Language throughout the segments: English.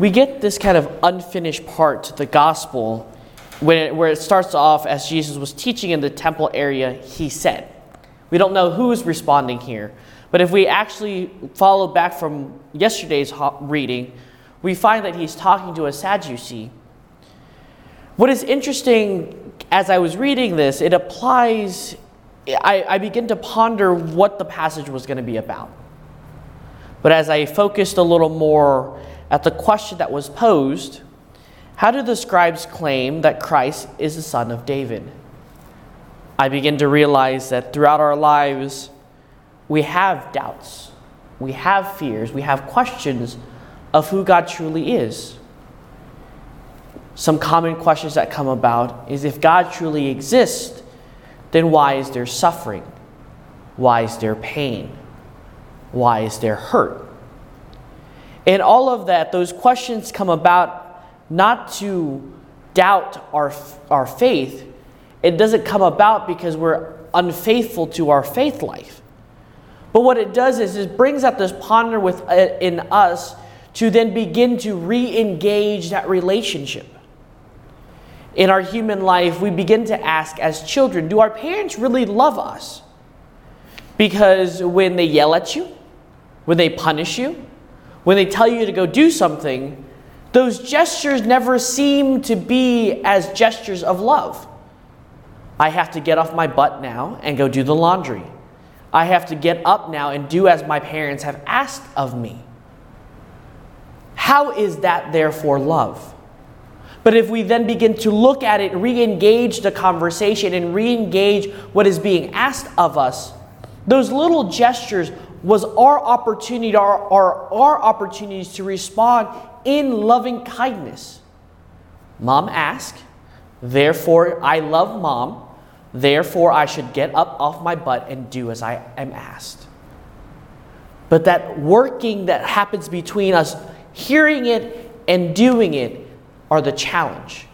we get this kind of unfinished part to the gospel when it, where it starts off as Jesus was teaching in the temple area, he said. We don't know who's responding here, but if we actually follow back from yesterday's reading, we find that he's talking to a Sadducee. What is interesting as I was reading this, it applies, I, I begin to ponder what the passage was going to be about. But as I focused a little more at the question that was posed, how do the scribes claim that Christ is the son of David? I begin to realize that throughout our lives, we have doubts, we have fears, we have questions of who God truly is. Some common questions that come about is if God truly exists, then why is there suffering? Why is there pain? Why is there hurt? And all of that, those questions come about not to doubt our, our faith. It doesn't come about because we're unfaithful to our faith life. But what it does is it brings out this ponder with, uh, in us to then begin to re engage that relationship. In our human life, we begin to ask as children do our parents really love us? Because when they yell at you, when they punish you, when they tell you to go do something, those gestures never seem to be as gestures of love. I have to get off my butt now and go do the laundry. I have to get up now and do as my parents have asked of me. How is that therefore love? But if we then begin to look at it, re engage the conversation, and re engage what is being asked of us, those little gestures was our opportunity, our, our, our opportunities to respond in loving kindness. Mom asked, therefore I love mom, therefore I should get up off my butt and do as I am asked. But that working that happens between us, hearing it and doing it, are the challenge.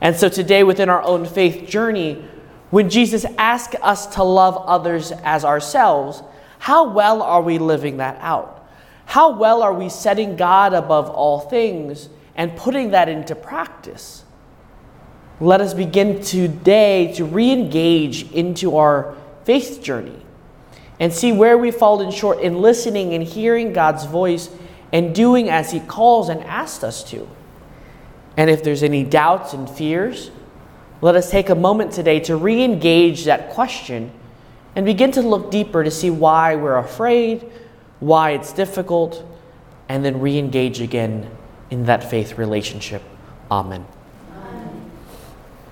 And so today, within our own faith journey, when Jesus asks us to love others as ourselves, how well are we living that out? How well are we setting God above all things and putting that into practice? Let us begin today to re engage into our faith journey and see where we've fallen short in listening and hearing God's voice and doing as He calls and asks us to. And if there's any doubts and fears, let us take a moment today to re engage that question and begin to look deeper to see why we're afraid, why it's difficult, and then re engage again in that faith relationship. Amen.